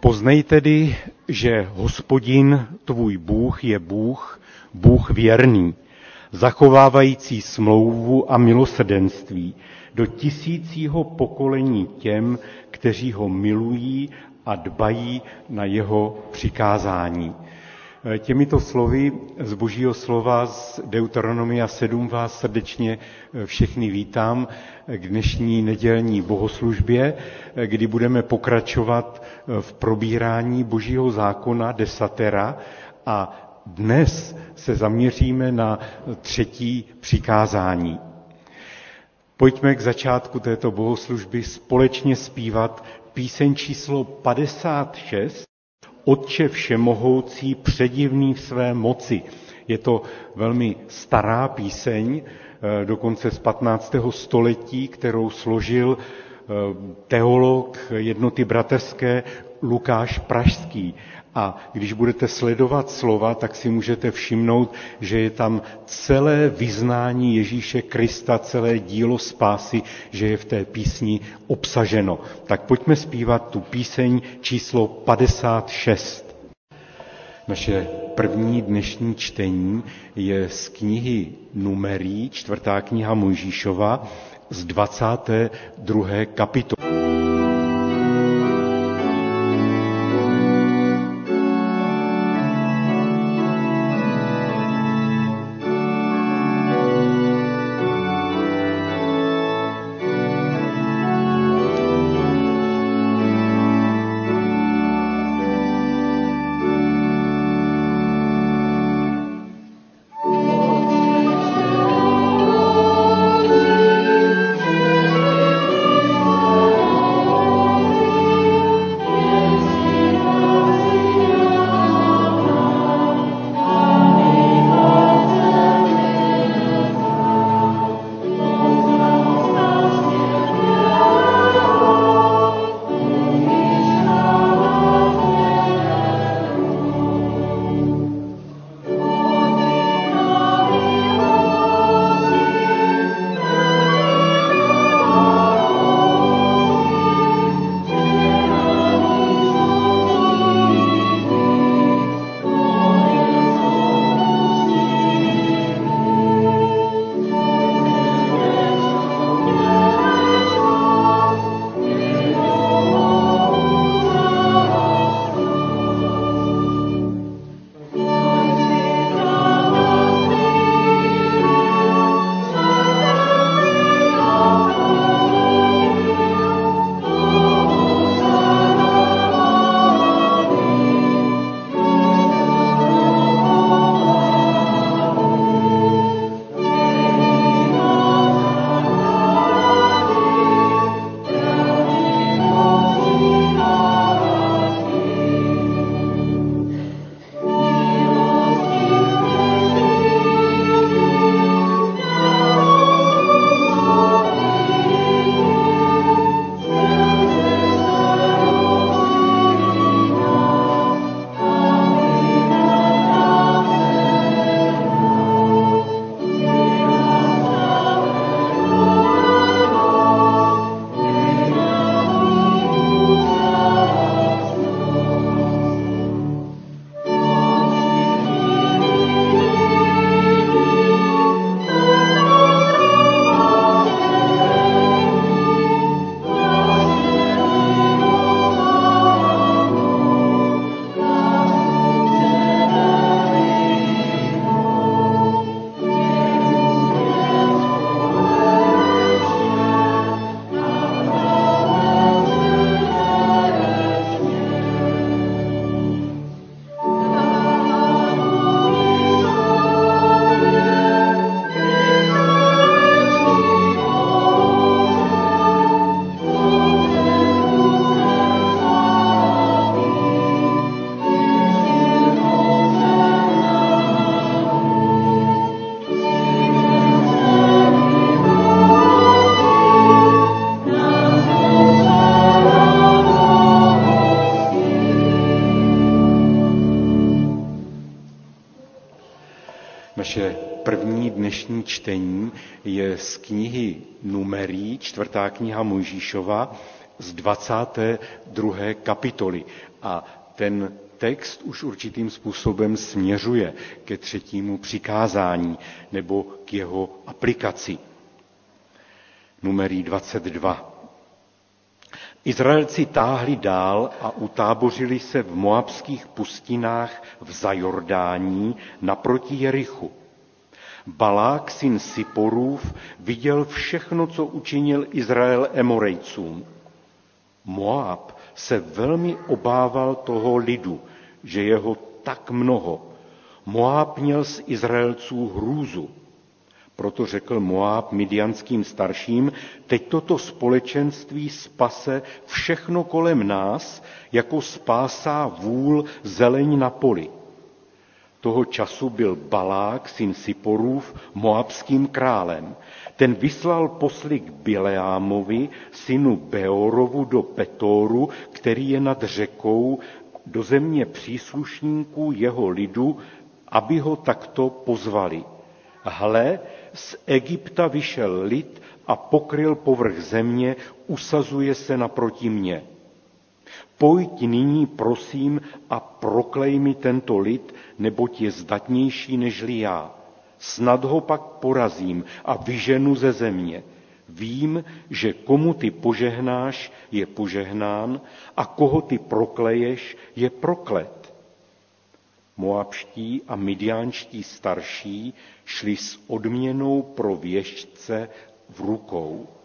Poznej tedy, že hospodin tvůj Bůh je Bůh, Bůh věrný, zachovávající smlouvu a milosrdenství do tisícího pokolení těm, kteří ho milují a dbají na jeho přikázání. Těmito slovy z božího slova z Deuteronomia 7 vás srdečně všechny vítám k dnešní nedělní bohoslužbě, kdy budeme pokračovat v probírání božího zákona desatera a dnes se zaměříme na třetí přikázání. Pojďme k začátku této bohoslužby společně zpívat píseň číslo 56 Otče všemohoucí, předivný v své moci. Je to velmi stará píseň, dokonce z 15. století, kterou složil teolog jednoty bratrské Lukáš Pražský. A když budete sledovat slova, tak si můžete všimnout, že je tam celé vyznání Ježíše Krista, celé dílo spásy, že je v té písni obsaženo. Tak pojďme zpívat tu píseň číslo 56. Naše první dnešní čtení je z knihy Numerí, čtvrtá kniha Mojžíšova, z 22. kapitoly. Čtvrtá kniha Mojžíšova, z 22. kapitoly. A ten text už určitým způsobem směřuje ke třetímu přikázání nebo k jeho aplikaci. Numerý 22. Izraelci táhli dál a utábořili se v moabských pustinách v Zajordání naproti Jerichu. Balák, syn Siporův, viděl všechno, co učinil Izrael Emorejcům. Moab se velmi obával toho lidu, že jeho tak mnoho. Moab měl z Izraelců hrůzu. Proto řekl Moab midianským starším, teď toto společenství spase všechno kolem nás, jako spásá vůl zeleň na poli. Toho času byl Balák, syn Siporův, moabským králem. Ten vyslal posly k Bileámovi, synu Beorovu, do Petoru, který je nad řekou, do země příslušníků jeho lidu, aby ho takto pozvali. Hle, z Egypta vyšel lid a pokryl povrch země, usazuje se naproti mně. Pojď nyní, prosím, a proklej mi tento lid, neboť je zdatnější nežli já. Snad ho pak porazím a vyženu ze země. Vím, že komu ty požehnáš, je požehnán a koho ty prokleješ, je proklet. Moabští a midiánští starší šli s odměnou pro věžce v rukou.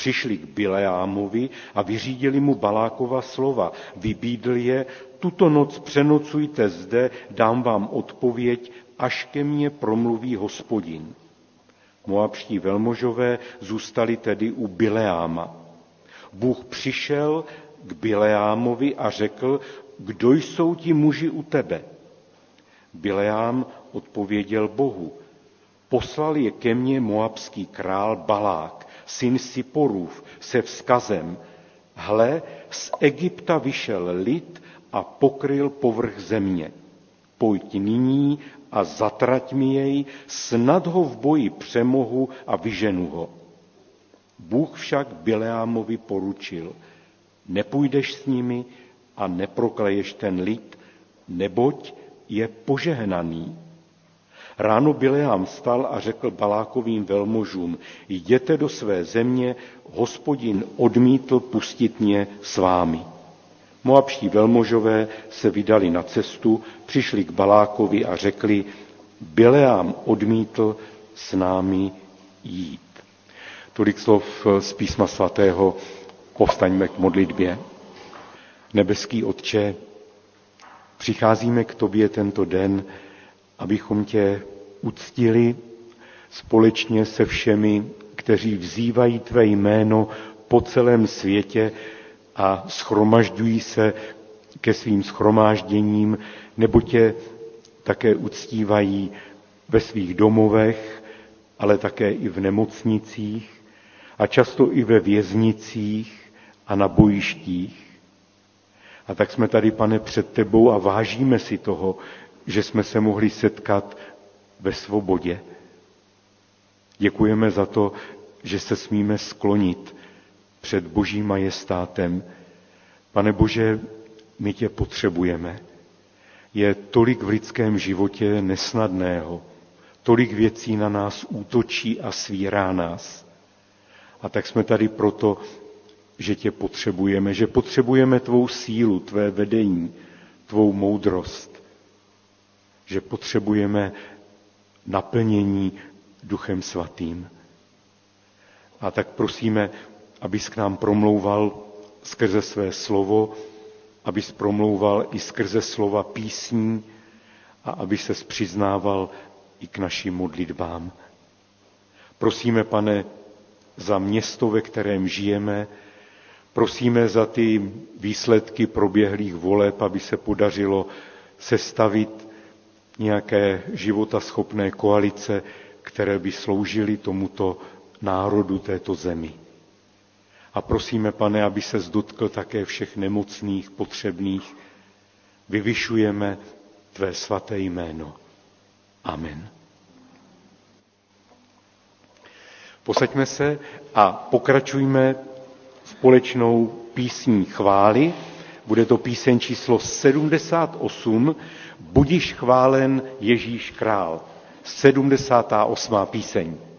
Přišli k Bileámovi a vyřídili mu Balákova slova. Vybídl je, tuto noc přenocujte zde, dám vám odpověď, až ke mně promluví hospodin. Moabští velmožové zůstali tedy u Bileáma. Bůh přišel k Bileámovi a řekl, kdo jsou ti muži u tebe? Bileám odpověděl Bohu, poslal je ke mně moabský král Balák, syn Siporův, se vzkazem, hle, z Egypta vyšel lid a pokryl povrch země. Pojď nyní a zatrať mi jej, snad ho v boji přemohu a vyženu ho. Bůh však Bileámovi poručil, nepůjdeš s nimi a neprokleješ ten lid, neboť je požehnaný. Ráno Bileám vstal a řekl Balákovým velmožům, jděte do své země, hospodin odmítl pustit mě s vámi. Moabští velmožové se vydali na cestu, přišli k Balákovi a řekli, Bileám odmítl s námi jít. Tolik slov z písma svatého, povstaňme k modlitbě. Nebeský Otče, přicházíme k Tobě tento den, abychom Tě uctili společně se všemi, kteří vzývají Tvé jméno po celém světě a schromažďují se ke svým schromážděním, nebo tě také uctívají ve svých domovech, ale také i v nemocnicích a často i ve věznicích a na bojištích. A tak jsme tady, pane, před tebou a vážíme si toho, že jsme se mohli setkat ve svobodě. Děkujeme za to, že se smíme sklonit před Božím majestátem. Pane Bože, my tě potřebujeme. Je tolik v lidském životě nesnadného, tolik věcí na nás útočí a svírá nás. A tak jsme tady proto, že tě potřebujeme, že potřebujeme tvou sílu, tvé vedení, tvou moudrost, že potřebujeme naplnění Duchem Svatým. A tak prosíme, abys k nám promlouval skrze své slovo, abys promlouval i skrze slova písní a aby se přiznával i k našim modlitbám. Prosíme, pane, za město, ve kterém žijeme, prosíme za ty výsledky proběhlých voleb, aby se podařilo sestavit nějaké životaschopné koalice, které by sloužily tomuto národu této zemi. A prosíme, pane, aby se zdotkl také všech nemocných, potřebných. Vyvyšujeme tvé svaté jméno. Amen. Posaďme se a pokračujme společnou písní chvály. Bude to píseň číslo 78, Budiš chválen Ježíš král. 78. píseň.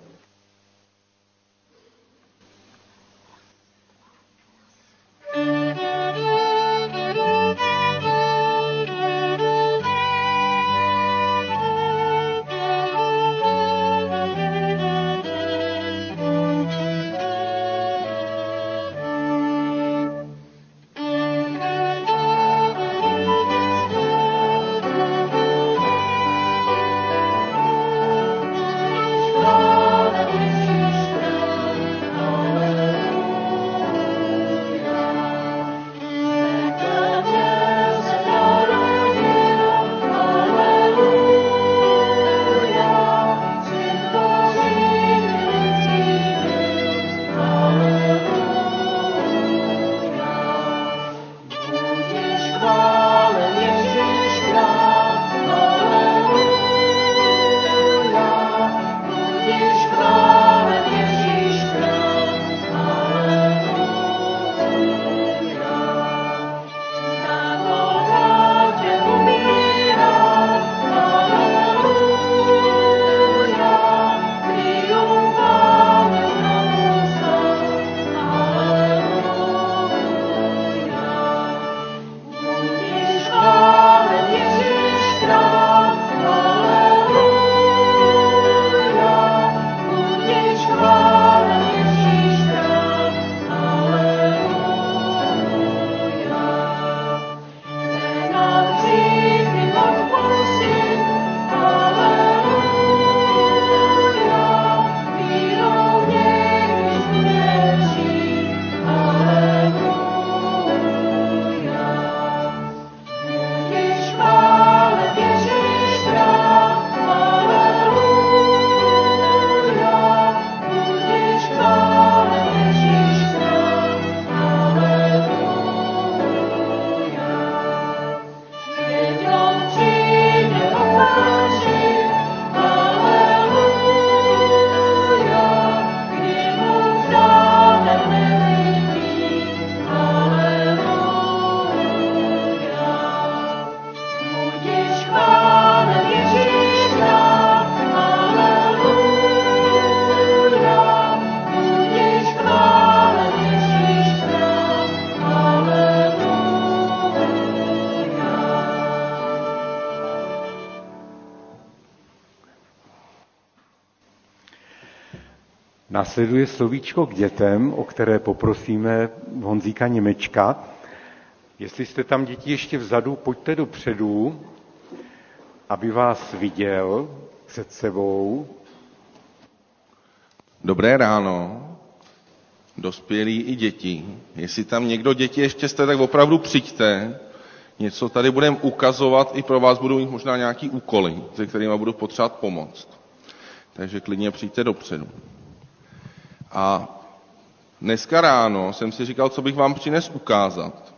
Následuje slovíčko k dětem, o které poprosíme Honzíka Němečka. Jestli jste tam děti ještě vzadu, pojďte dopředu, aby vás viděl před sebou. Dobré ráno, dospělí i děti. Jestli tam někdo děti ještě jste, tak opravdu přijďte. Něco tady budeme ukazovat, i pro vás budou mít možná nějaký úkoly, se kterými budu potřebovat pomoct. Takže klidně přijďte dopředu. A dneska ráno jsem si říkal, co bych vám přines ukázat.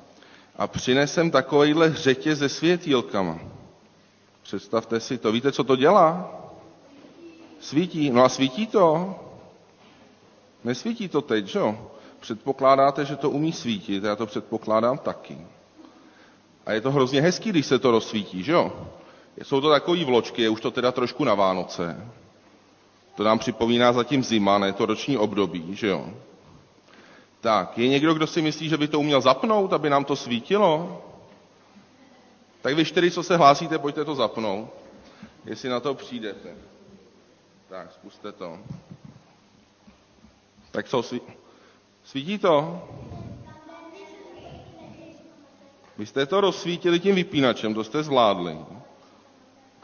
A přinesem takovýhle hřetě se světýlkama. Představte si to. Víte, co to dělá? Svítí. No a svítí to? Nesvítí to teď, že jo? Předpokládáte, že to umí svítit, já to předpokládám taky. A je to hrozně hezký, když se to rozsvítí, že jo? Jsou to takové vločky, je už to teda trošku na Vánoce. To nám připomíná zatím zima, ne to roční období, že jo? Tak, je někdo, kdo si myslí, že by to uměl zapnout, aby nám to svítilo? Tak vy čtyři, co se hlásíte, pojďte to zapnout, jestli na to přijdete. Tak, zkuste to. Tak co, svítí, svítí to? Vy jste to rozsvítili tím vypínačem, to jste zvládli.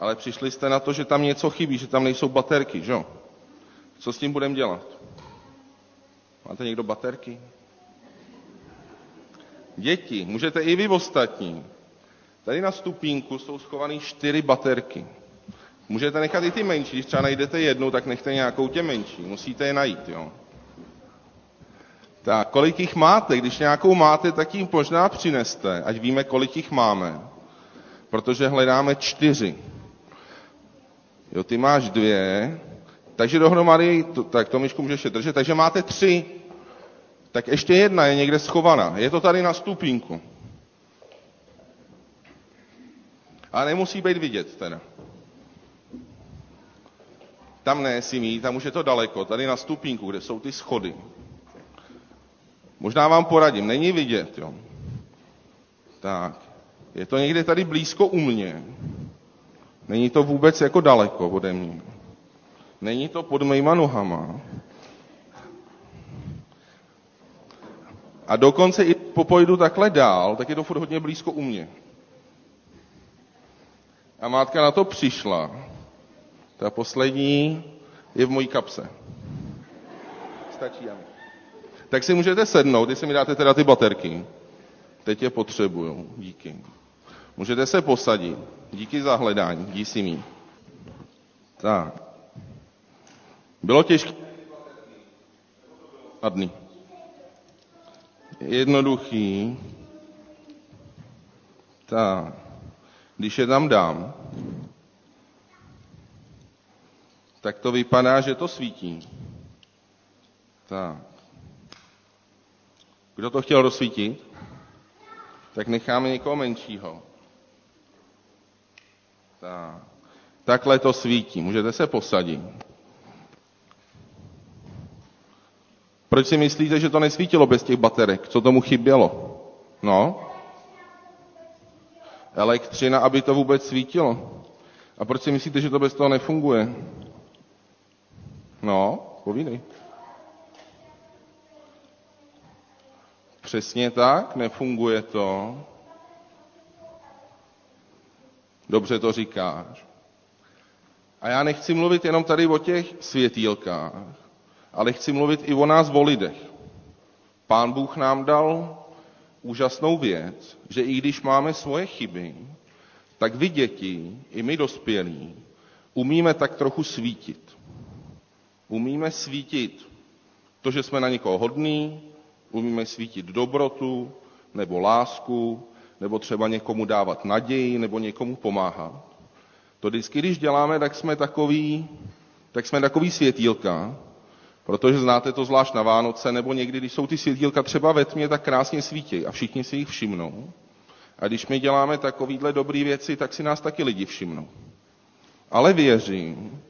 Ale přišli jste na to, že tam něco chybí, že tam nejsou baterky, že jo? Co s tím budeme dělat? Máte někdo baterky? Děti, můžete i vy ostatní. Tady na stupínku jsou schované čtyři baterky. Můžete nechat i ty menší, když třeba najdete jednu, tak nechte nějakou tě menší. Musíte je najít, jo. Tak, kolik jich máte? Když nějakou máte, tak jim možná přineste, ať víme, kolik jich máme. Protože hledáme čtyři. Jo, ty máš dvě, takže dohromady, to, tak to myšku můžeš držet, takže máte tři. tak ještě jedna je někde schovaná. Je to tady na stupínku. A nemusí být vidět teda. Tam ne, si mít, tam už je to daleko, tady na stupínku, kde jsou ty schody. Možná vám poradím, není vidět, jo. Tak, je to někde tady blízko u mě. Není to vůbec jako daleko ode mě. Není to pod mýma nohama. A dokonce i popojdu takhle dál, tak je to furt hodně blízko u mě. A mátka na to přišla. Ta poslední je v mojí kapse. Stačí, Jany. Tak si můžete sednout, když si mi dáte teda ty baterky. Teď je potřebuju, díky. Můžete se posadit. Díky za hledání, díky si mi. Tak. Bylo těžké. Adný. Jednoduchý. Tak. Když je tam dám, tak to vypadá, že to svítí. Tak. Kdo to chtěl rozsvítit? Tak necháme někoho menšího. Tak. Takhle to svítí. Můžete se posadit. Proč si myslíte, že to nesvítilo bez těch baterek? Co tomu chybělo? No? Elektřina, aby to vůbec svítilo. A proč si myslíte, že to bez toho nefunguje? No, povídej. Přesně tak, nefunguje to. Dobře to říkáš. A já nechci mluvit jenom tady o těch světýlkách, ale chci mluvit i o nás, o lidech. Pán Bůh nám dal úžasnou věc, že i když máme svoje chyby, tak vy děti, i my dospělí, umíme tak trochu svítit. Umíme svítit to, že jsme na někoho hodní, umíme svítit dobrotu nebo lásku, nebo třeba někomu dávat naději, nebo někomu pomáhat. To vždycky, když děláme, tak jsme takový, tak jsme takový světýlka, protože znáte to zvlášť na Vánoce, nebo někdy, když jsou ty světýlka třeba ve tmě, tak krásně svítí a všichni si jich všimnou. A když my děláme takovýhle dobrý věci, tak si nás taky lidi všimnou. Ale věřím,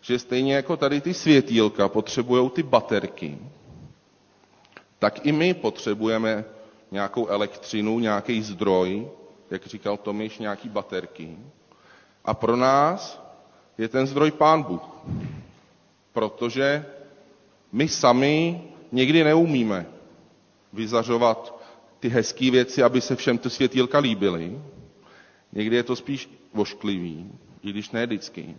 že stejně jako tady ty světýlka potřebují ty baterky, tak i my potřebujeme nějakou elektřinu, nějaký zdroj, jak říkal Tomiš, nějaký baterky. A pro nás je ten zdroj Pán Bůh. Protože my sami někdy neumíme vyzařovat ty hezké věci, aby se všem ty světýlka líbily. Někdy je to spíš vošklivý, i když ne vždycky.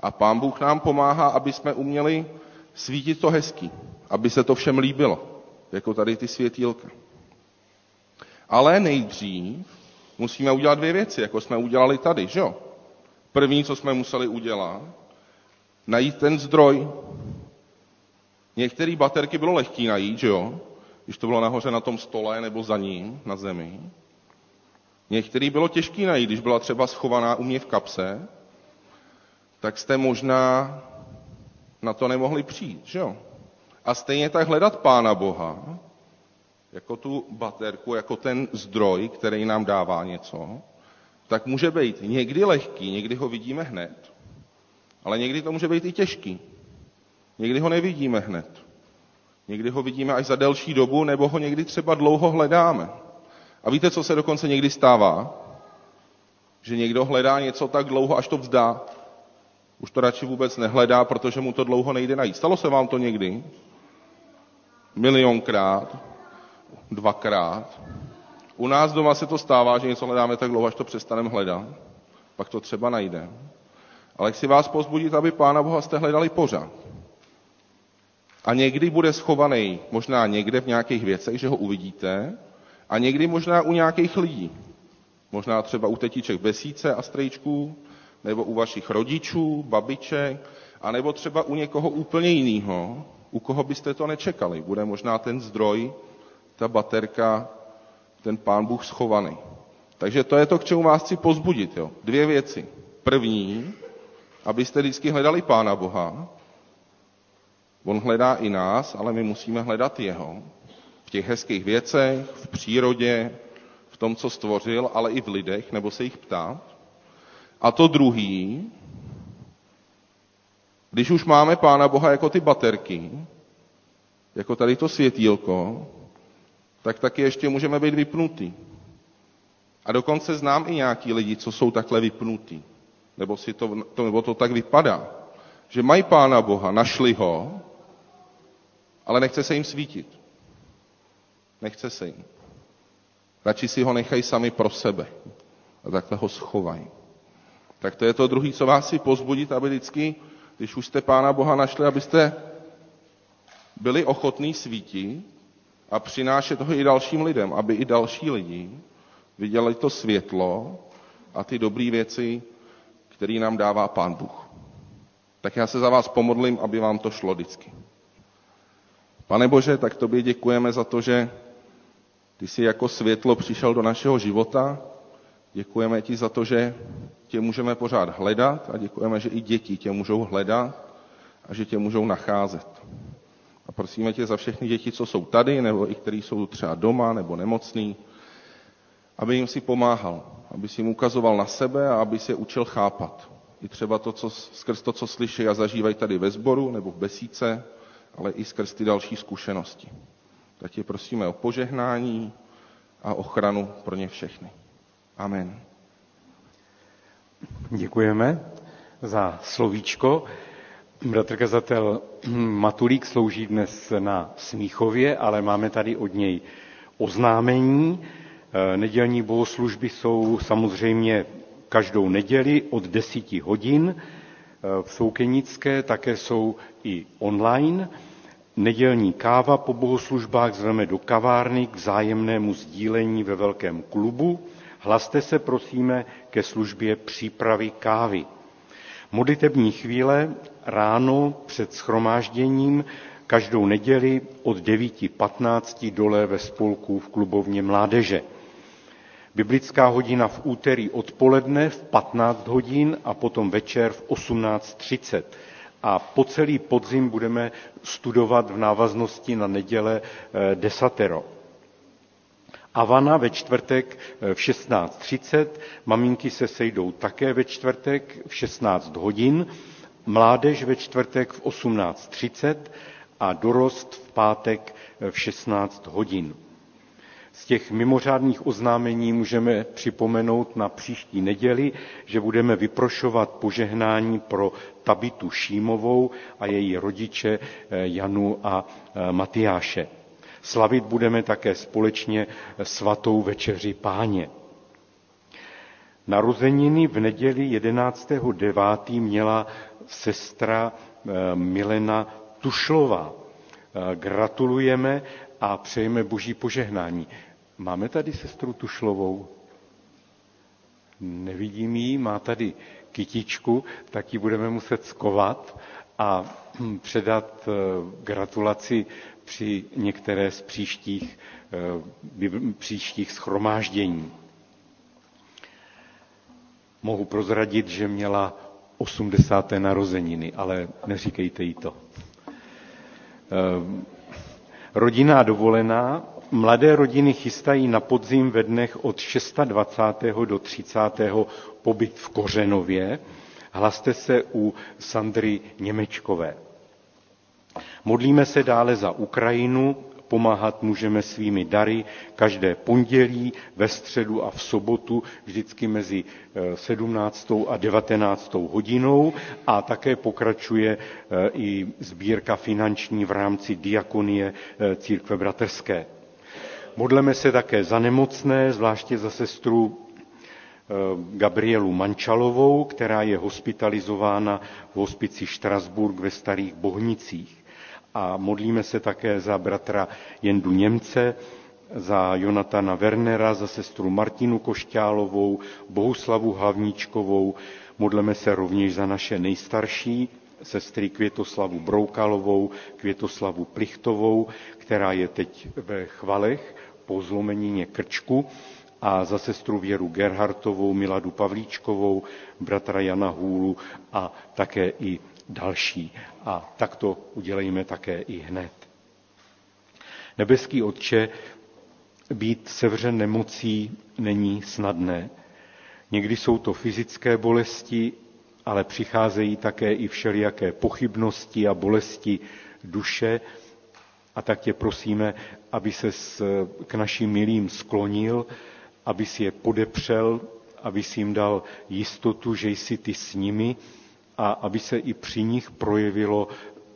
A Pán Bůh nám pomáhá, aby jsme uměli svítit to hezký, aby se to všem líbilo, jako tady ty světýlka. Ale nejdřív musíme udělat dvě věci, jako jsme udělali tady, že jo? První, co jsme museli udělat, najít ten zdroj. Některé baterky bylo lehký najít, že jo? Když to bylo nahoře na tom stole nebo za ním, na zemi. Některý bylo těžký najít, když byla třeba schovaná u mě v kapse, tak jste možná na to nemohli přijít, že jo? A stejně tak hledat Pána Boha, jako tu baterku, jako ten zdroj, který nám dává něco, tak může být někdy lehký, někdy ho vidíme hned, ale někdy to může být i těžký. Někdy ho nevidíme hned. Někdy ho vidíme až za delší dobu, nebo ho někdy třeba dlouho hledáme. A víte, co se dokonce někdy stává? Že někdo hledá něco tak dlouho, až to vzdá. Už to radši vůbec nehledá, protože mu to dlouho nejde najít. Stalo se vám to někdy? Milionkrát, dvakrát. U nás doma se to stává, že něco hledáme tak dlouho, až to přestaneme hledat. Pak to třeba najde. Ale chci vás pozbudit, aby Pána Boha jste hledali pořád. A někdy bude schovaný možná někde v nějakých věcech, že ho uvidíte, a někdy možná u nějakých lidí. Možná třeba u tetiček besíce a strejčků, nebo u vašich rodičů, babiček, a nebo třeba u někoho úplně jiného, u koho byste to nečekali. Bude možná ten zdroj, ta baterka, ten pán Bůh schovaný. Takže to je to, k čemu vás chci pozbudit. Jo. Dvě věci. První, abyste vždycky hledali Pána Boha. On hledá i nás, ale my musíme hledat jeho. V těch hezkých věcech, v přírodě, v tom, co stvořil, ale i v lidech, nebo se jich ptát. A to druhý, když už máme Pána Boha jako ty baterky, jako tady to světýlko, tak taky ještě můžeme být vypnutý. A dokonce znám i nějaký lidi, co jsou takhle vypnutí. Nebo, si to, to, nebo to tak vypadá. Že mají Pána Boha, našli ho, ale nechce se jim svítit. Nechce se jim. Radši si ho nechají sami pro sebe. A takhle ho schovají. Tak to je to druhý, co vás si pozbudit, aby vždycky, když už jste Pána Boha našli, abyste byli ochotní svítit a přinášet ho i dalším lidem, aby i další lidi viděli to světlo a ty dobré věci, které nám dává Pán Bůh. Tak já se za vás pomodlím, aby vám to šlo vždycky. Pane Bože, tak tobě děkujeme za to, že ty jsi jako světlo přišel do našeho života. Děkujeme ti za to, že tě můžeme pořád hledat a děkujeme, že i děti tě můžou hledat a že tě můžou nacházet. A prosíme tě za všechny děti, co jsou tady, nebo i kteří jsou třeba doma nebo nemocní, aby jim si pomáhal, aby si jim ukazoval na sebe a aby se učil chápat. I třeba to, co, skrz to, co slyší a zažívají tady ve sboru nebo v besíce, ale i skrz ty další zkušenosti. Tak tě prosíme o požehnání a ochranu pro ně všechny. Amen. Děkujeme za slovíčko. Bratr kazatel Matulík slouží dnes na Smíchově, ale máme tady od něj oznámení. Nedělní bohoslužby jsou samozřejmě každou neděli od 10 hodin v Soukenické, také jsou i online. Nedělní káva po bohoslužbách zveme do kavárny k vzájemnému sdílení ve velkém klubu. Hlaste se, prosíme, ke službě přípravy kávy. Modlitební chvíle ráno před schromážděním každou neděli od 9.15 dole ve spolku v klubovně mládeže. Biblická hodina v úterý odpoledne v 15 hodin a potom večer v 18.30. A po celý podzim budeme studovat v návaznosti na neděle eh, desatero. Avana ve čtvrtek eh, v 16.30, maminky se sejdou také ve čtvrtek v 16 hodin, mládež ve čtvrtek v 18.30 a dorost v pátek v 16 hodin. Z těch mimořádných oznámení můžeme připomenout na příští neděli, že budeme vyprošovat požehnání pro Tabitu Šímovou a její rodiče eh, Janu a eh, Matyáše. Slavit budeme také společně svatou večeři páně. Narozeniny v neděli 11.9. měla sestra eh, Milena Tušlová. Gratulujeme a přejeme boží požehnání. Máme tady sestru Tušlovou? Nevidím ji, má tady kytičku, tak ji budeme muset skovat a předat eh, gratulaci při některé z příštích, eh, příštích schromáždění. Mohu prozradit, že měla 80. narozeniny, ale neříkejte jí to. Rodinná dovolená Mladé rodiny chystají na podzim ve dnech od 26. do 30. pobyt v Kořenově. Hlaste se u Sandry Němečkové. Modlíme se dále za Ukrajinu, pomáhat můžeme svými dary každé pondělí, ve středu a v sobotu, vždycky mezi 17. Eh, a 19. hodinou a také pokračuje eh, i sbírka finanční v rámci diakonie eh, církve bratrské. Modleme se také za nemocné, zvláště za sestru Gabrielu Mančalovou, která je hospitalizována v hospici Štrasburg ve Starých Bohnicích. A modlíme se také za bratra Jendu Němce, za Jonatana Wernera, za sestru Martinu Košťálovou, Bohuslavu Hlavníčkovou. Modleme se rovněž za naše nejstarší, sestry Květoslavu Broukalovou, Květoslavu Plichtovou, která je teď ve chvalech po zlomenině krčku a za sestru Věru Gerhartovou, Miladu Pavlíčkovou, bratra Jana Hůlu a také i další. A tak to udělejme také i hned. Nebeský Otče, být sevřen nemocí není snadné. Někdy jsou to fyzické bolesti, ale přicházejí také i všelijaké pochybnosti a bolesti duše. A tak tě prosíme, aby se k našim milým sklonil, aby si je podepřel, aby si jim dal jistotu, že jsi ty s nimi a aby se i při nich projevilo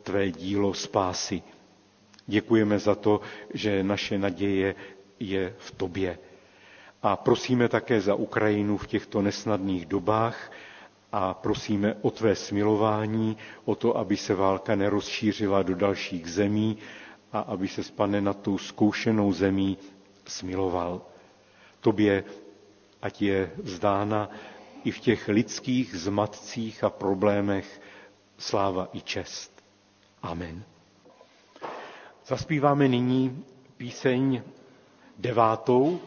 tvé dílo spásy. Děkujeme za to, že naše naděje je v tobě. A prosíme také za Ukrajinu v těchto nesnadných dobách a prosíme o tvé smilování, o to, aby se válka nerozšířila do dalších zemí a aby se pane nad tou zkoušenou zemí smiloval. Tobě, ať je vzdána i v těch lidských zmatcích a problémech sláva i čest. Amen. Zaspíváme nyní píseň devátou,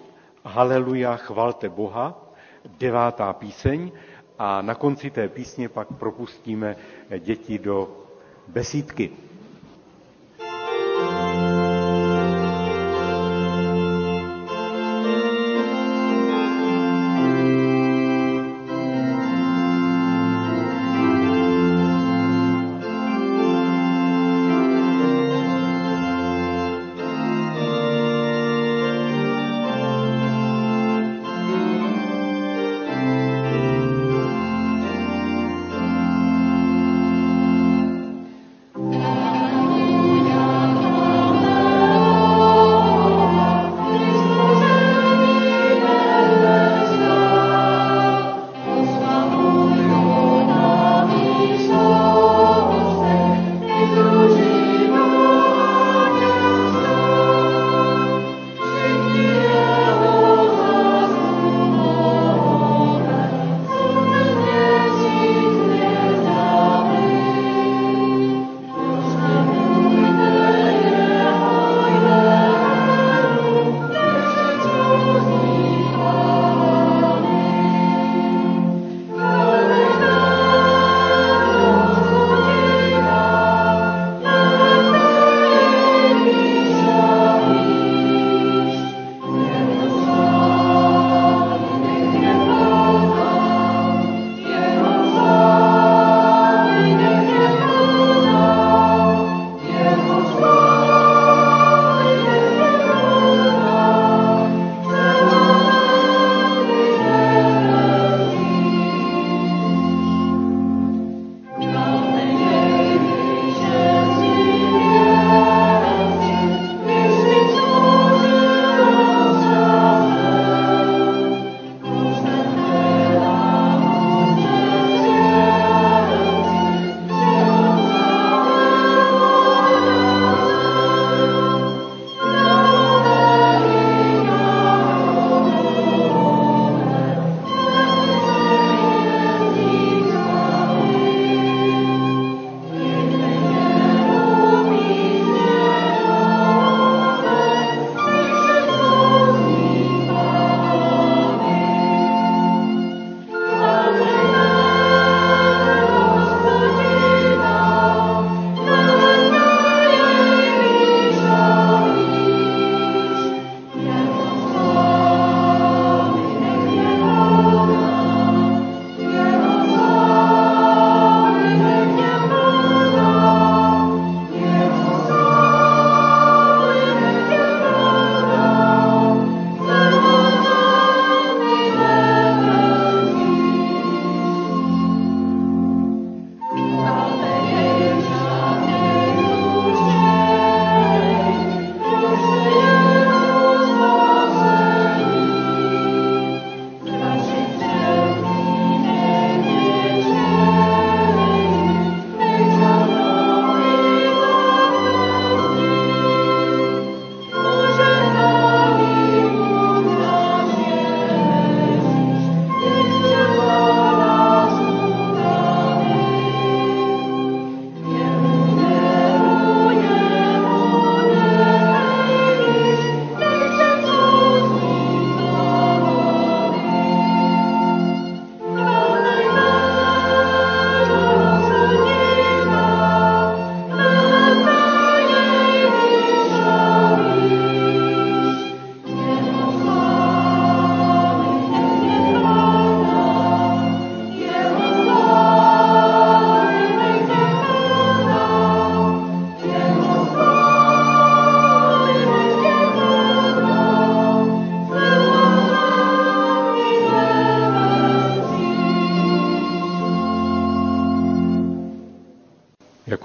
Haleluja, chvalte Boha, devátá píseň a na konci té písně pak propustíme děti do besídky.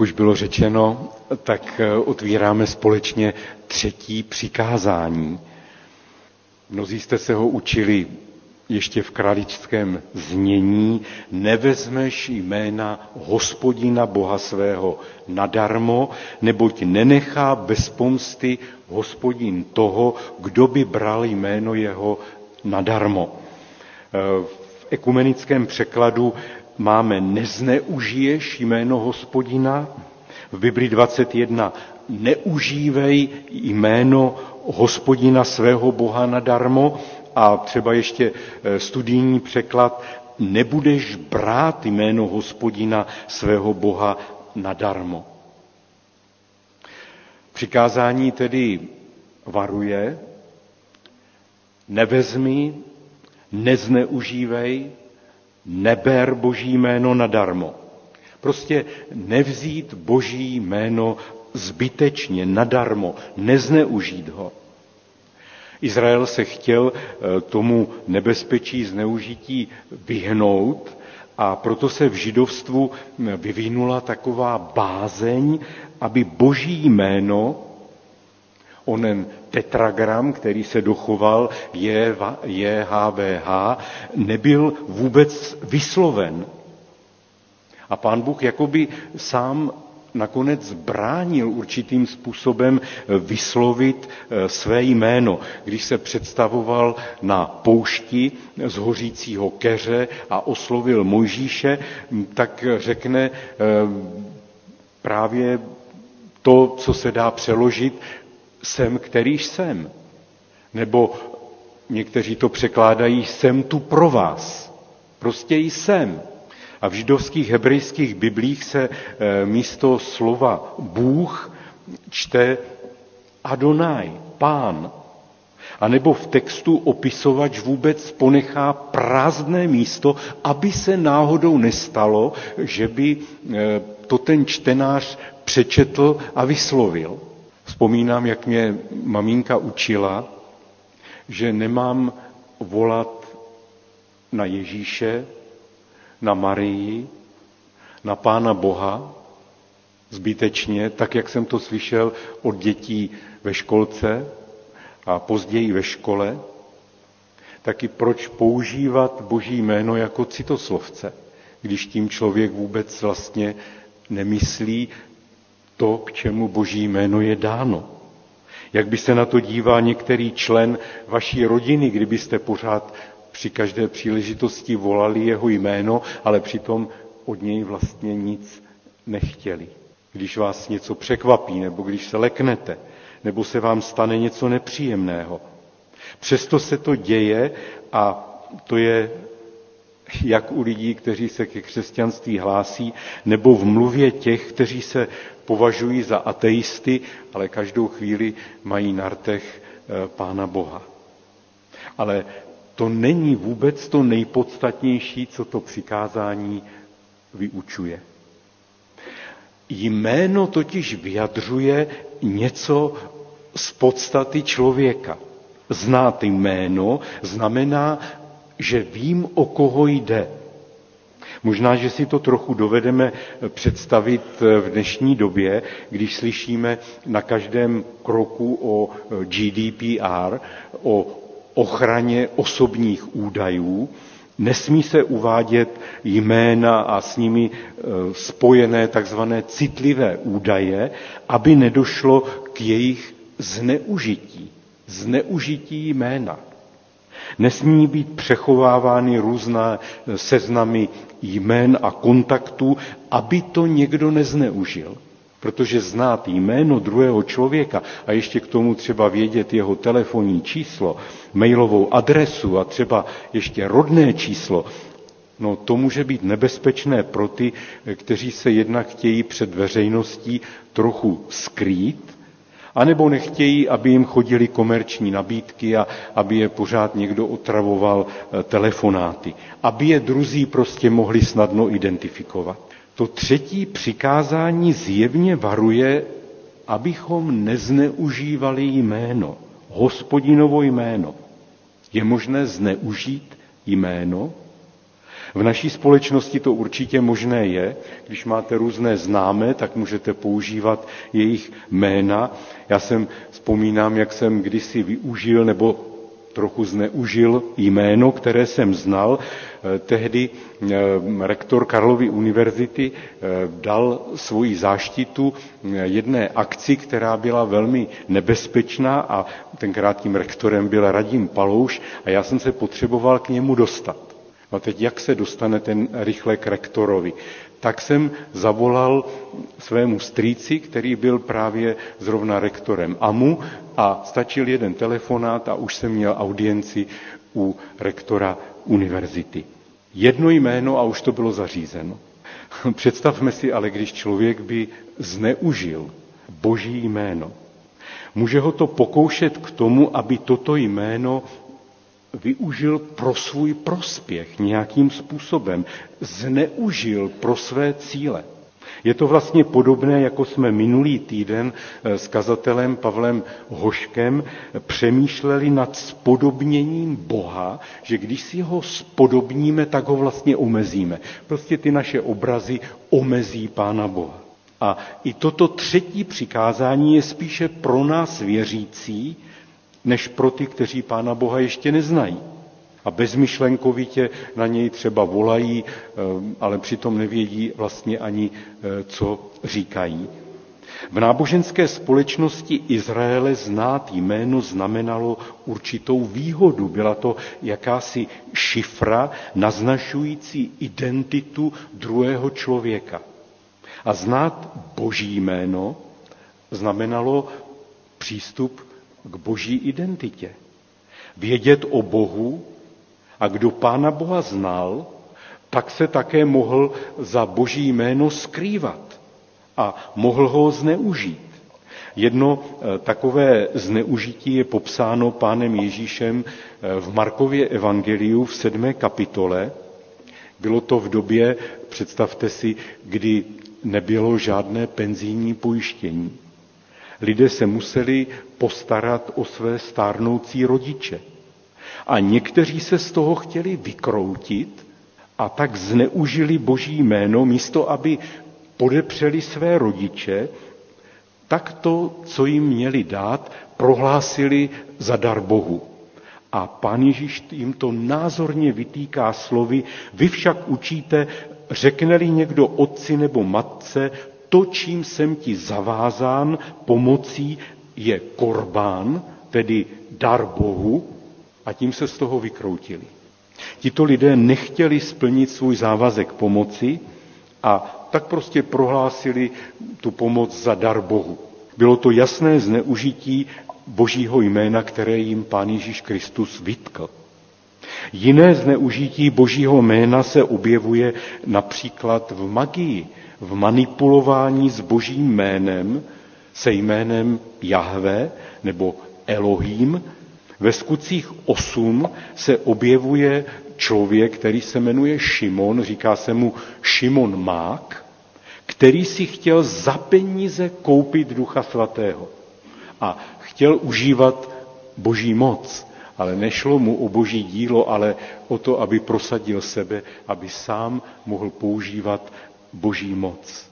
Už bylo řečeno, tak eh, otvíráme společně třetí přikázání. Mnozí jste se ho učili ještě v kraličském znění, nevezmeš jména hospodina Boha svého nadarmo, neboť nenechá bez pomsty hospodin toho, kdo by bral jméno jeho nadarmo. Eh, v ekumenickém překladu máme nezneužiješ jméno hospodina, v Bibli 21 neužívej jméno hospodina svého Boha nadarmo. A třeba ještě eh, studijní překlad nebudeš brát jméno hospodina svého Boha nadarmo. Přikázání tedy varuje, nevezmi, nezneužívej, neber boží jméno nadarmo. Prostě nevzít boží jméno zbytečně, nadarmo, nezneužít ho. Izrael se chtěl eh, tomu nebezpečí zneužití vyhnout a proto se v židovstvu vyvinula taková bázeň, aby boží jméno, onen tetragram, který se dochoval, JHVH, nebyl vůbec vysloven. A pán Bůh jakoby sám nakonec bránil určitým způsobem vyslovit eh, své jméno. Když se představoval na poušti z hořícího keře a oslovil Mojžíše, tak řekne eh, právě to, co se dá přeložit, jsem, kterýž jsem. Nebo někteří to překládají, jsem tu pro vás. Prostě jsem. A v židovských hebrejských biblích se eh, místo slova Bůh čte Adonai, pán. A nebo v textu opisovač vůbec ponechá prázdné místo, aby se náhodou nestalo, že by eh, to ten čtenář přečetl a vyslovil. Vzpomínám, jak mě maminka učila, že nemám volat na Ježíše, na Marii, na Pána Boha, zbytečně, tak jak jsem to slyšel od dětí ve školce a později ve škole, taky proč používat Boží jméno jako citoslovce, když tím člověk vůbec vlastně nemyslí to, k čemu Boží jméno je dáno. Jak by se na to díval některý člen vaší rodiny, kdybyste pořád při každé příležitosti volali jeho jméno, ale přitom od něj vlastně nic nechtěli. Když vás něco překvapí, nebo když se leknete, nebo se vám stane něco nepříjemného. Přesto se to děje a to je jak u lidí, kteří se ke křesťanství hlásí, nebo v mluvě těch, kteří se považují za ateisty, ale každou chvíli mají na rtech eh, Pána Boha. Ale to není vůbec to nejpodstatnější, co to přikázání vyučuje. Jméno totiž vyjadřuje něco z podstaty člověka. Znát jméno znamená, že vím, o koho jde. Možná, že si to trochu dovedeme představit v dnešní době, když slyšíme na každém kroku o GDPR, o ochraně osobních údajů. Nesmí se uvádět jména a s nimi spojené takzvané citlivé údaje, aby nedošlo k jejich zneužití. Zneužití jména. Nesmí být přechovávány různé seznamy jmén a kontaktů, aby to někdo nezneužil. Protože znát jméno druhého člověka a ještě k tomu třeba vědět jeho telefonní číslo, mailovou adresu a třeba ještě rodné číslo, no to může být nebezpečné pro ty, kteří se jednak chtějí před veřejností trochu skrýt, anebo nechtějí, aby jim chodili komerční nabídky a aby je pořád někdo otravoval eh, telefonáty. Aby je druzí prostě mohli snadno identifikovat. To třetí přikázání zjevně varuje, abychom nezneužívali jméno, hospodinovo jméno. Je možné zneužít jméno? V naší společnosti to určitě možné je. Když máte různé známé, tak můžete používat jejich jména. Já jsem vzpomínám, jak jsem kdysi využil nebo trochu zneužil jméno, které jsem znal. Eh, tehdy eh, rektor Karlovy univerzity eh, dal svoji záštitu jedné akci, která byla velmi nebezpečná a tenkrát tím rektorem byl Radim Palouš a já jsem se potřeboval k němu dostat. A teď jak se dostane ten rychle k rektorovi? Tak jsem zavolal svému strýci, který byl právě zrovna rektorem AMU a stačil jeden telefonát a už jsem měl audienci u rektora univerzity. Jedno jméno a už to bylo zařízeno. Představme si ale, když člověk by zneužil boží jméno. Může ho to pokoušet k tomu, aby toto jméno využil pro svůj prospěch nějakým způsobem, zneužil pro své cíle. Je to vlastně podobné, jako jsme minulý týden eh, s kazatelem Pavlem Hoškem přemýšleli nad spodobněním Boha, že když si ho spodobníme, tak ho vlastně omezíme. Prostě ty naše obrazy omezí Pána Boha. A i toto třetí přikázání je spíše pro nás věřící, než pro ty, kteří Pána Boha ještě neznají. A bezmyšlenkovitě na něj třeba volají, eh, ale přitom nevědí vlastně ani, eh, co říkají. V náboženské společnosti Izraele znát jméno znamenalo určitou výhodu. Byla to jakási šifra naznačující identitu druhého člověka. A znát boží jméno znamenalo přístup k boží identitě. Vědět o Bohu a kdo Pána Boha znal, tak se také mohl za boží jméno skrývat a mohl ho zneužít. Jedno eh, takové zneužití je popsáno pánem Ježíšem eh, v Markově evangeliu v sedmé kapitole. Bylo to v době, představte si, kdy nebylo žádné penzijní pojištění. Lidé se museli postarat o své stárnoucí rodiče. A někteří se z toho chtěli vykroutit a tak zneužili boží jméno, místo aby podepřeli své rodiče, tak to, co jim měli dát, prohlásili za dar Bohu. A pán Ježíš jim to názorně vytýká slovy, vy však učíte, řekne-li někdo otci nebo matce, to, čím jsem ti zavázán pomocí, je korbán, tedy dar Bohu, a tím se z toho vykroutili. Tito lidé nechtěli splnit svůj závazek pomoci a tak prostě prohlásili tu pomoc za dar Bohu. Bylo to jasné zneužití božího jména, které jim pán Ježíš Kristus vytkl. Jiné zneužití božího jména se objevuje například v magii, v manipulování s božím jménem, se jménem Jahve nebo Elohim. Ve skutcích 8 se objevuje člověk, který se jmenuje Šimon, říká se mu Šimon Mák, který si chtěl za peníze koupit Ducha Svatého a chtěl užívat boží moc, ale nešlo mu o boží dílo, ale o to, aby prosadil sebe, aby sám mohl používat boží moc.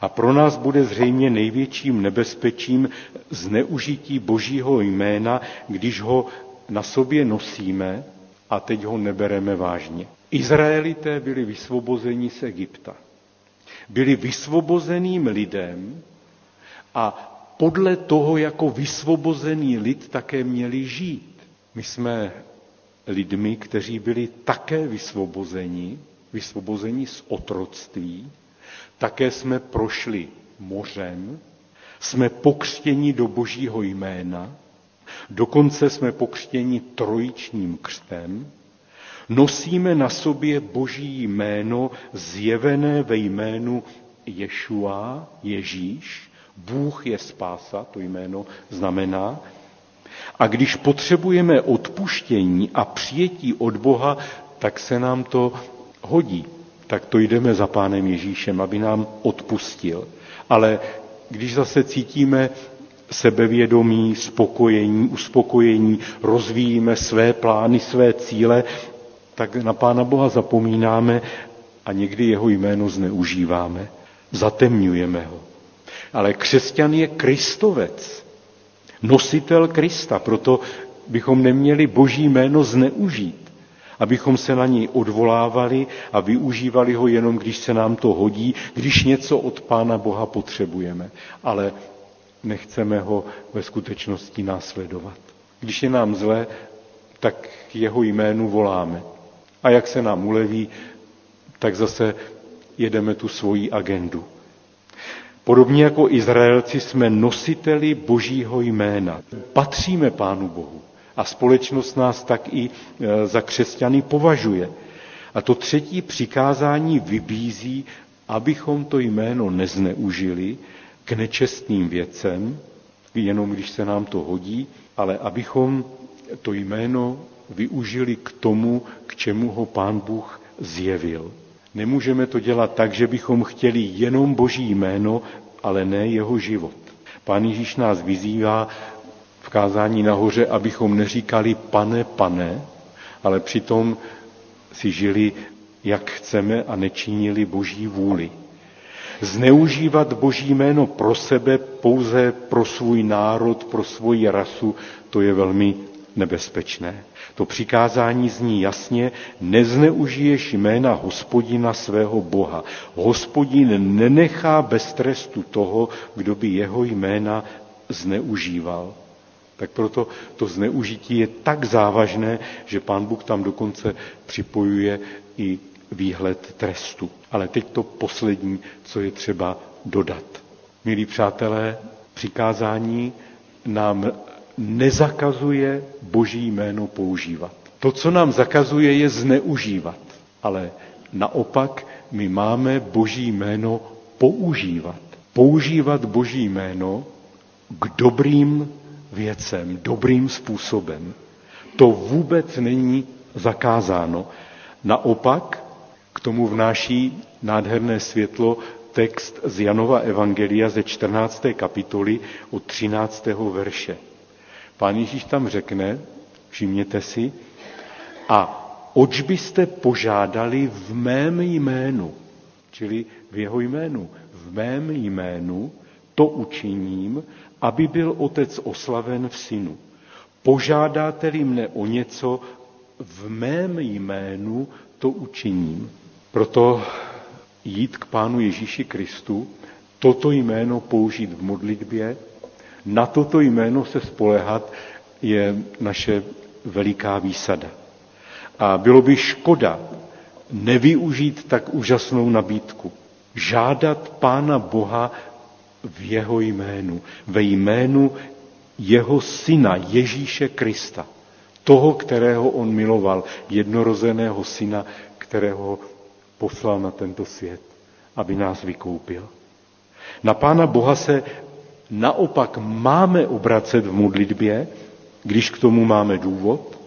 A pro nás bude zřejmě největším nebezpečím zneužití božího jména, když ho na sobě nosíme a teď ho nebereme vážně. Izraelité byli vysvobozeni z Egypta. Byli vysvobozeným lidem a podle toho jako vysvobozený lid také měli žít. My jsme lidmi, kteří byli také vysvobozeni, vysvobozeni z otroctví, také jsme prošli mořem, jsme pokřtěni do božího jména, dokonce jsme pokřtěni trojičním křtem, nosíme na sobě boží jméno zjevené ve jménu Ješua, Ježíš, Bůh je spása, to jméno znamená. A když potřebujeme odpuštění a přijetí od Boha, tak se nám to hodí tak to jdeme za Pánem Ježíšem, aby nám odpustil. Ale když zase cítíme sebevědomí, spokojení, uspokojení, rozvíjíme své plány, své cíle, tak na Pána Boha zapomínáme a někdy jeho jméno zneužíváme. Zatemňujeme ho. Ale křesťan je kristovec, nositel Krista, proto bychom neměli boží jméno zneužít, abychom se na něj odvolávali a využívali ho jenom, když se nám to hodí, když něco od Pána Boha potřebujeme. Ale nechceme ho ve skutečnosti následovat. Když je nám zle, tak jeho jménu voláme. A jak se nám uleví, tak zase jedeme tu svoji agendu. Podobně jako Izraelci jsme nositeli Božího jména. Patříme Pánu Bohu a společnost nás tak i e, za křesťany považuje. A to třetí přikázání vybízí, abychom to jméno nezneužili k nečestným věcem, jenom když se nám to hodí, ale abychom to jméno využili k tomu, k čemu ho Pán Bůh zjevil. Nemůžeme to dělat tak, že bychom chtěli jenom Boží jméno, ale ne jeho život. Pán Ježíš nás vyzývá kázání nahoře, abychom neříkali pane, pane, ale přitom si žili, jak chceme a nečinili Boží vůli. Zneužívat Boží jméno pro sebe, pouze pro svůj národ, pro svoji rasu, to je velmi nebezpečné. To přikázání zní jasně, nezneužiješ jména hospodina svého Boha. Hospodin nenechá bez trestu toho, kdo by jeho jména zneužíval. Tak proto to zneužití je tak závažné, že pán Bůh tam dokonce připojuje i výhled trestu. Ale teď to poslední, co je třeba dodat. Milí přátelé, přikázání nám nezakazuje boží jméno používat. To, co nám zakazuje, je zneužívat. Ale naopak my máme boží jméno používat. Používat boží jméno k dobrým věcem, dobrým způsobem. To vůbec není zakázáno. Naopak k tomu vnáší nádherné světlo text z Janova Evangelia ze 14. kapitoly od 13. verše. Pán Ježíš tam řekne, všimněte si, a oč byste požádali v mém jménu, čili v jeho jménu, v mém jménu, to učiním, aby byl otec oslaven v synu. Požádáte-li mne o něco, v mém jménu to učiním. Proto jít k Pánu Ježíši Kristu, toto jméno použít v modlitbě, na toto jméno se spolehat je naše veliká výsada. A bylo by škoda nevyužít tak úžasnou nabídku. Žádat Pána Boha v jeho jménu, ve jménu jeho syna Ježíše Krista, toho, kterého on miloval, jednorozeného syna, kterého poslal na tento svět, aby nás vykoupil. Na Pána Boha se naopak máme obracet v modlitbě, když k tomu máme důvod,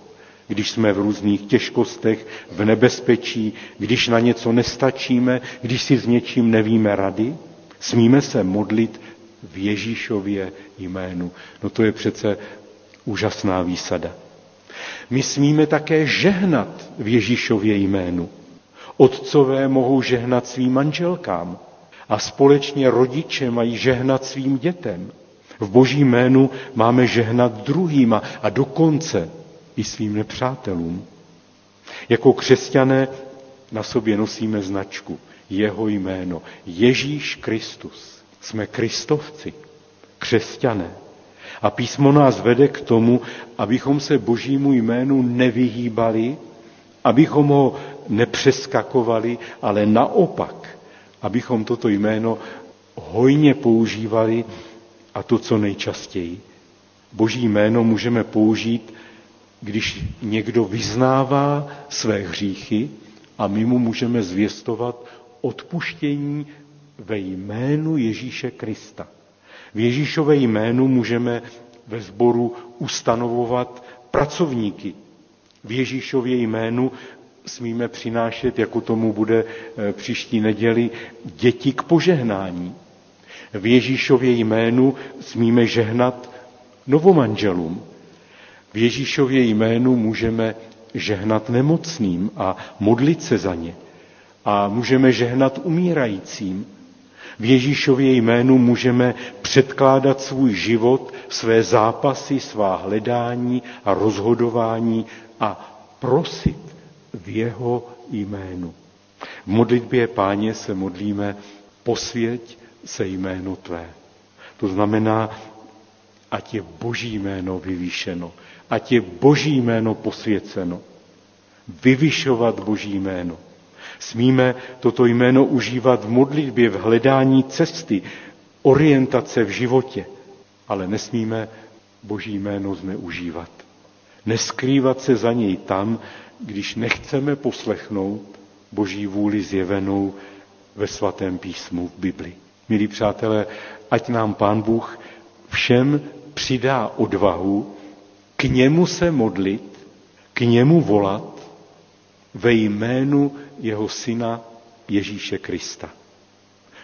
když jsme v různých těžkostech, v nebezpečí, když na něco nestačíme, když si s něčím nevíme rady, smíme se modlit v Ježíšově jménu. No to je přece úžasná výsada. My smíme také žehnat v Ježíšově jménu. Otcové mohou žehnat svým manželkám a společně rodiče mají žehnat svým dětem. V boží jménu máme žehnat druhým a dokonce i svým nepřátelům. Jako křesťané na sobě nosíme značku, jeho jméno, Ježíš Kristus. Jsme kristovci, křesťané. A písmo nás vede k tomu, abychom se božímu jménu nevyhýbali, abychom ho nepřeskakovali, ale naopak, abychom toto jméno hojně používali a to, co nejčastěji. Boží jméno můžeme použít, když někdo vyznává své hříchy a my mu můžeme zvěstovat odpuštění ve jménu Ježíše Krista. V Ježíšové jménu můžeme ve sboru ustanovovat pracovníky. V Ježíšově jménu smíme přinášet, jako tomu bude eh, příští neděli, děti k požehnání. V Ježíšově jménu smíme žehnat novomanželům. V Ježíšově jménu můžeme žehnat nemocným a modlit se za ně. A můžeme žehnat umírajícím. V Ježíšově jménu můžeme předkládat svůj život, své zápasy, svá hledání a rozhodování a prosit v jeho jménu. V modlitbě páně se modlíme posvěť se jméno tvé. To znamená, ať je boží jméno vyvýšeno, ať je boží jméno posvěceno. Vyvyšovat boží jméno. Smíme toto jméno užívat v modlitbě, v hledání cesty, orientace v životě, ale nesmíme boží jméno zneužívat. Neskrývat se za něj tam, když nechceme poslechnout boží vůli zjevenou ve svatém písmu v Bibli. Milí přátelé, ať nám Pán Bůh všem přidá odvahu k němu se modlit, k němu volat ve jménu jeho syna Ježíše Krista.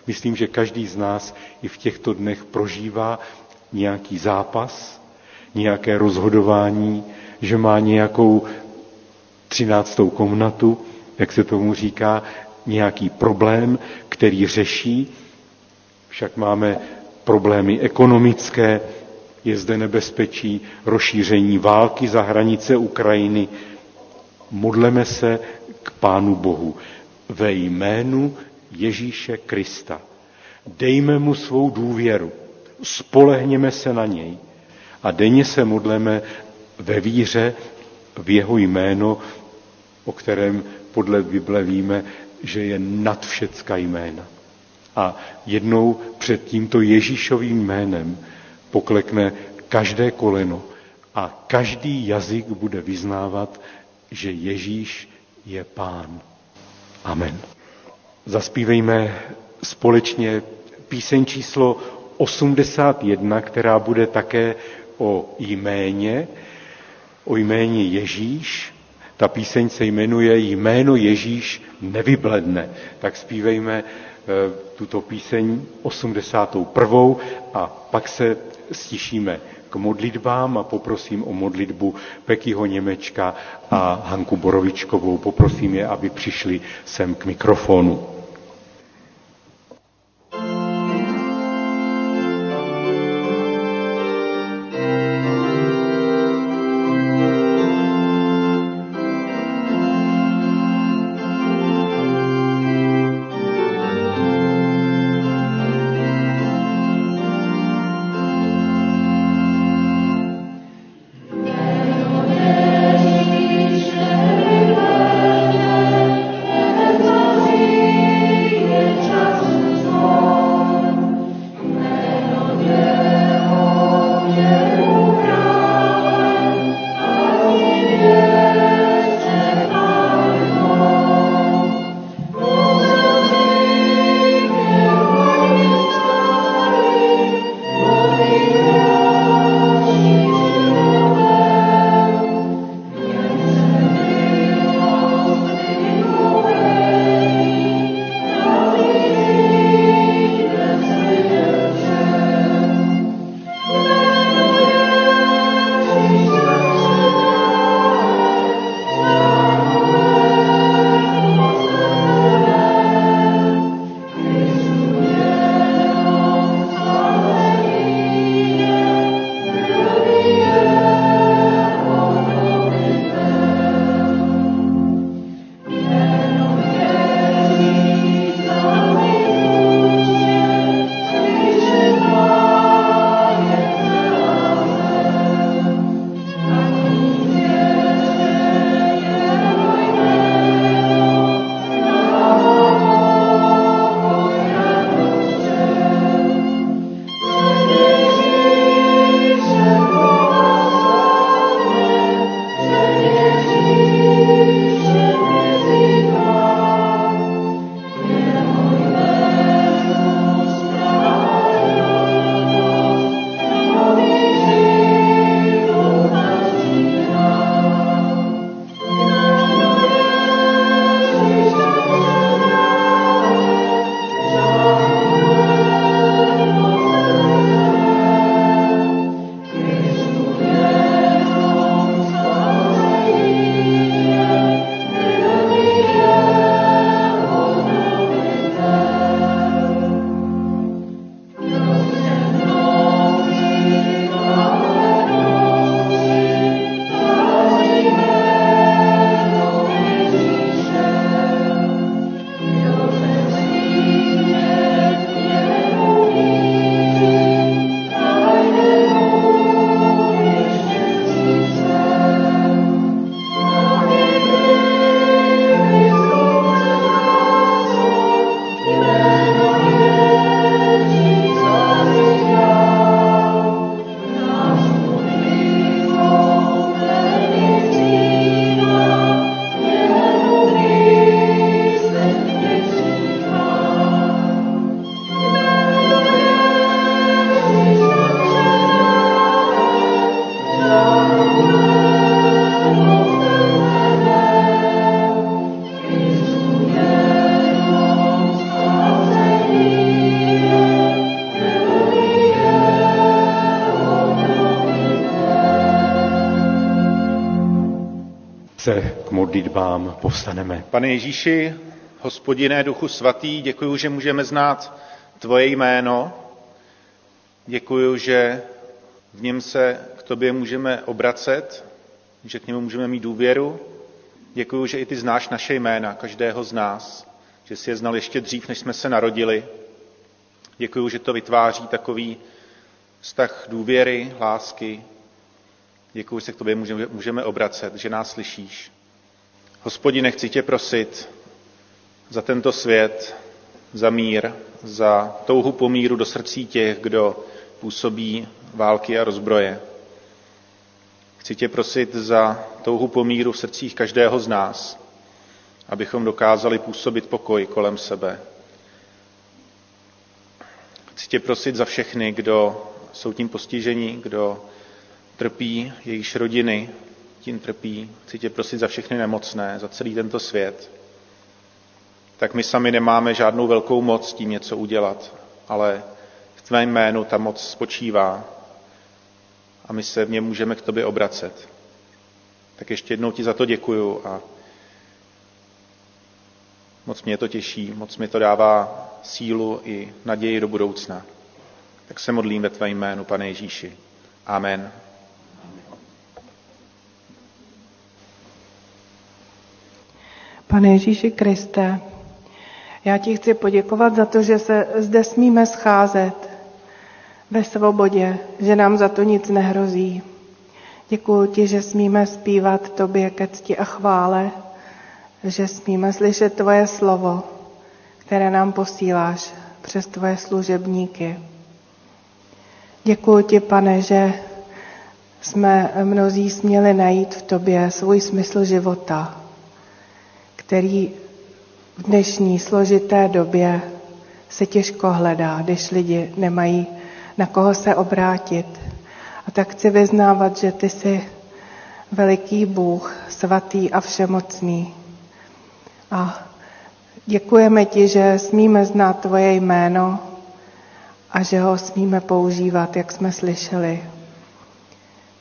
Myslím, že každý z nás i v těchto dnech prožívá nějaký zápas, nějaké rozhodování, že má nějakou třináctou komnatu, jak se tomu říká, nějaký problém, který řeší. Však máme problémy ekonomické, je zde nebezpečí rozšíření války za hranice Ukrajiny. Modleme se k Pánu Bohu ve jménu Ježíše Krista. Dejme mu svou důvěru, spolehněme se na něj a denně se modleme ve víře v jeho jméno, o kterém podle Bible víme, že je nad všecka jména. A jednou před tímto Ježíšovým jménem poklekne každé koleno a každý jazyk bude vyznávat, že Ježíš je pán. Amen. Zaspívejme společně píseň číslo 81, která bude také o jméně, o jméně Ježíš. Ta píseň se jmenuje Jméno Ježíš nevybledne. Tak zpívejme eh, tuto píseň 81. a pak se stišíme k modlitbám a poprosím o modlitbu Pekyho Němečka a Hanku Borovičkovou. Poprosím je, aby přišli sem k mikrofonu. Modlitbám povstaneme. Pane Ježíši, hospodiné duchu svatý, děkuji, že můžeme znát tvoje jméno. Děkuji, že v něm se k tobě můžeme obracet, že k němu můžeme mít důvěru. Děkuji, že i ty znáš naše jména, každého z nás, že jsi je znal ještě dřív, než jsme se narodili. Děkuji, že to vytváří takový vztah důvěry, lásky. Děkuji, že se k tobě můžeme obracet, že nás slyšíš. Hospodine, chci tě prosit za tento svět, za mír, za touhu pomíru do srdcí těch, kdo působí války a rozbroje. Chci tě prosit za touhu pomíru v srdcích každého z nás, abychom dokázali působit pokoj kolem sebe. Chci tě prosit za všechny, kdo jsou tím postiženi, kdo trpí, jejichž rodiny tím trpí. Chci tě prosit za všechny nemocné, za celý tento svět. Tak my sami nemáme žádnou velkou moc tím něco udělat, ale v tvém jménu ta moc spočívá a my se v něm můžeme k tobě obracet. Tak ještě jednou ti za to děkuju a moc mě to těší, moc mi to dává sílu i naději do budoucna. Tak se modlím ve tvém jménu, pane Ježíši. Amen. Pane Ježíši Kriste, já ti chci poděkovat za to, že se zde smíme scházet ve svobodě, že nám za to nic nehrozí. Děkuji ti, že smíme zpívat tobě ke cti a chvále, že smíme slyšet tvoje slovo, které nám posíláš přes tvoje služebníky. Děkuji ti, pane, že jsme mnozí směli najít v tobě svůj smysl života, který v dnešní složité době se těžko hledá, když lidi nemají na koho se obrátit. A tak chci vyznávat, že ty jsi veliký Bůh, svatý a všemocný. A děkujeme ti, že smíme znát tvoje jméno a že ho smíme používat, jak jsme slyšeli.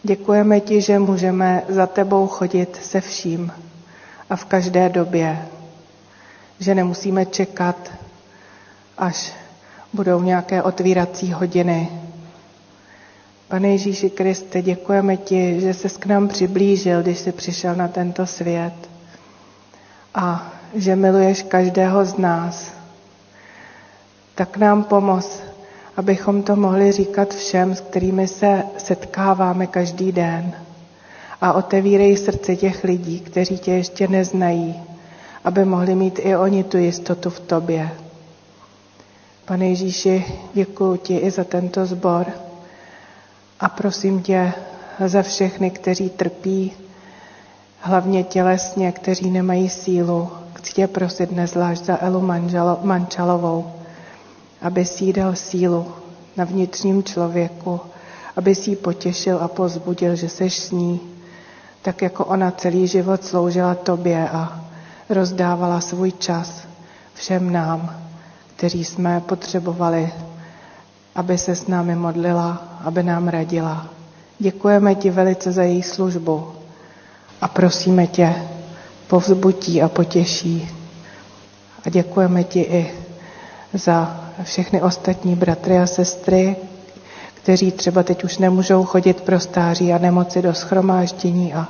Děkujeme ti, že můžeme za tebou chodit se vším a v každé době. Že nemusíme čekat, až budou nějaké otvírací hodiny. Pane Ježíši Kriste, děkujeme ti, že se k nám přiblížil, když jsi přišel na tento svět a že miluješ každého z nás. Tak nám pomoz, abychom to mohli říkat všem, s kterými se setkáváme každý den. A otevírej srdce těch lidí, kteří tě ještě neznají, aby mohli mít i oni tu jistotu v tobě. Pane Ježíši, děkuji ti i za tento zbor a prosím tě za všechny, kteří trpí, hlavně tělesně, kteří nemají sílu. Chci tě prosit nezvlášť za Elu Manžalo, Mančalovou, aby si dal sílu na vnitřním člověku, aby si ji potěšil a pozbudil, že seš s ní, tak jako ona celý život sloužila tobě a rozdávala svůj čas všem nám kteří jsme potřebovali, aby se s námi modlila, aby nám radila. Děkujeme ti velice za její službu a prosíme tě, povzbudí a potěší. A děkujeme ti i za všechny ostatní bratry a sestry, kteří třeba teď už nemůžou chodit pro stáří a nemoci do schromáždění a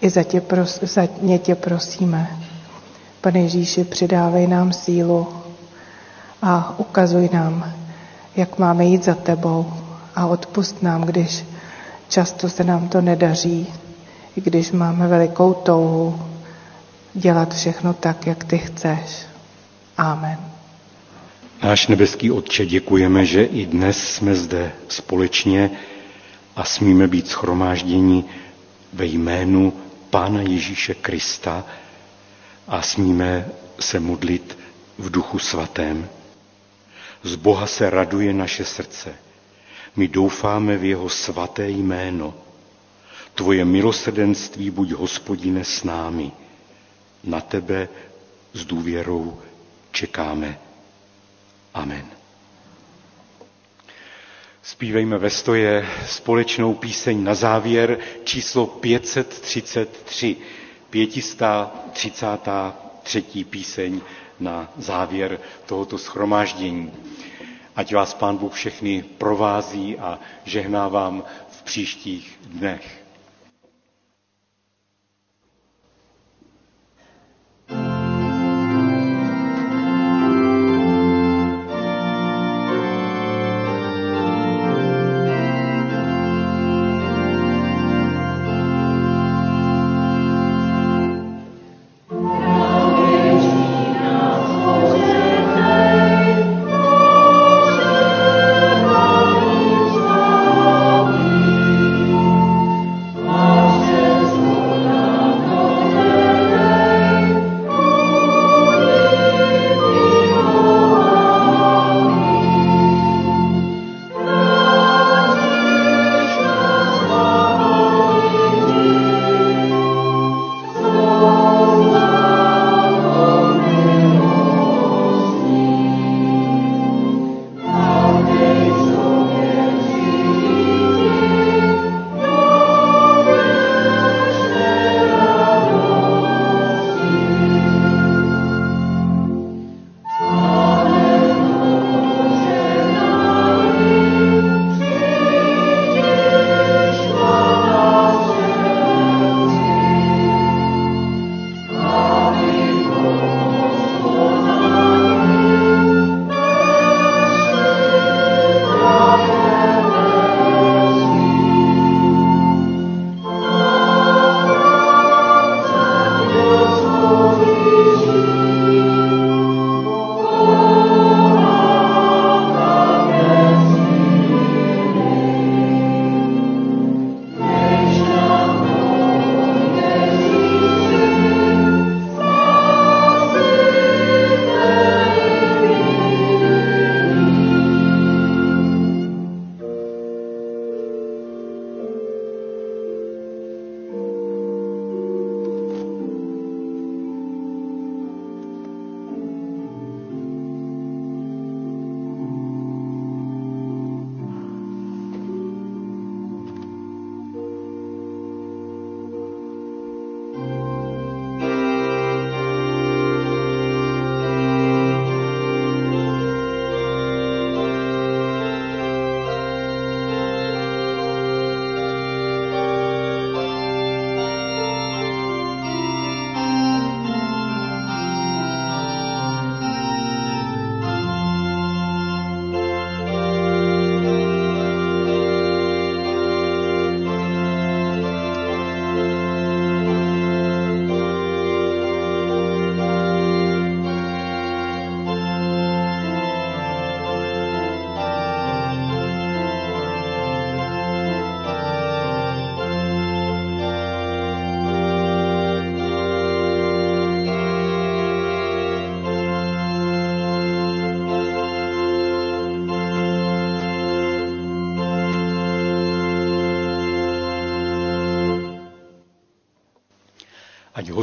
i za, tě pros, za ně tě prosíme. Pane Ježíši, přidávej nám sílu, a ukazuj nám, jak máme jít za tebou a odpust nám, když často se nám to nedaří, i když máme velikou touhu dělat všechno tak, jak ty chceš. Amen. Náš nebeský Otče, děkujeme, že i dnes jsme zde společně a smíme být schromážděni ve jménu Pána Ježíše Krista a smíme se modlit v duchu svatém. Z Boha se raduje naše srdce. My doufáme v jeho svaté jméno. Tvoje milosrdenství buď, hospodine, s námi. Na tebe s důvěrou čekáme. Amen. Spívejme ve stoje společnou píseň na závěr číslo 533. 533. píseň na závěr tohoto schromáždění. Ať vás Pán Bůh všechny provází a žehná vám v příštích dnech.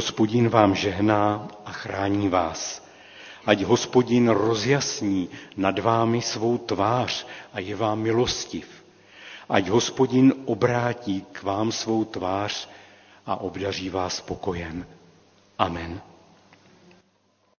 Hospodin vám žehná a chrání vás. Ať hospodin rozjasní nad vámi svou tvář a je vám milostiv. Ať hospodin obrátí k vám svou tvář a obdaří vás pokojem. Amen.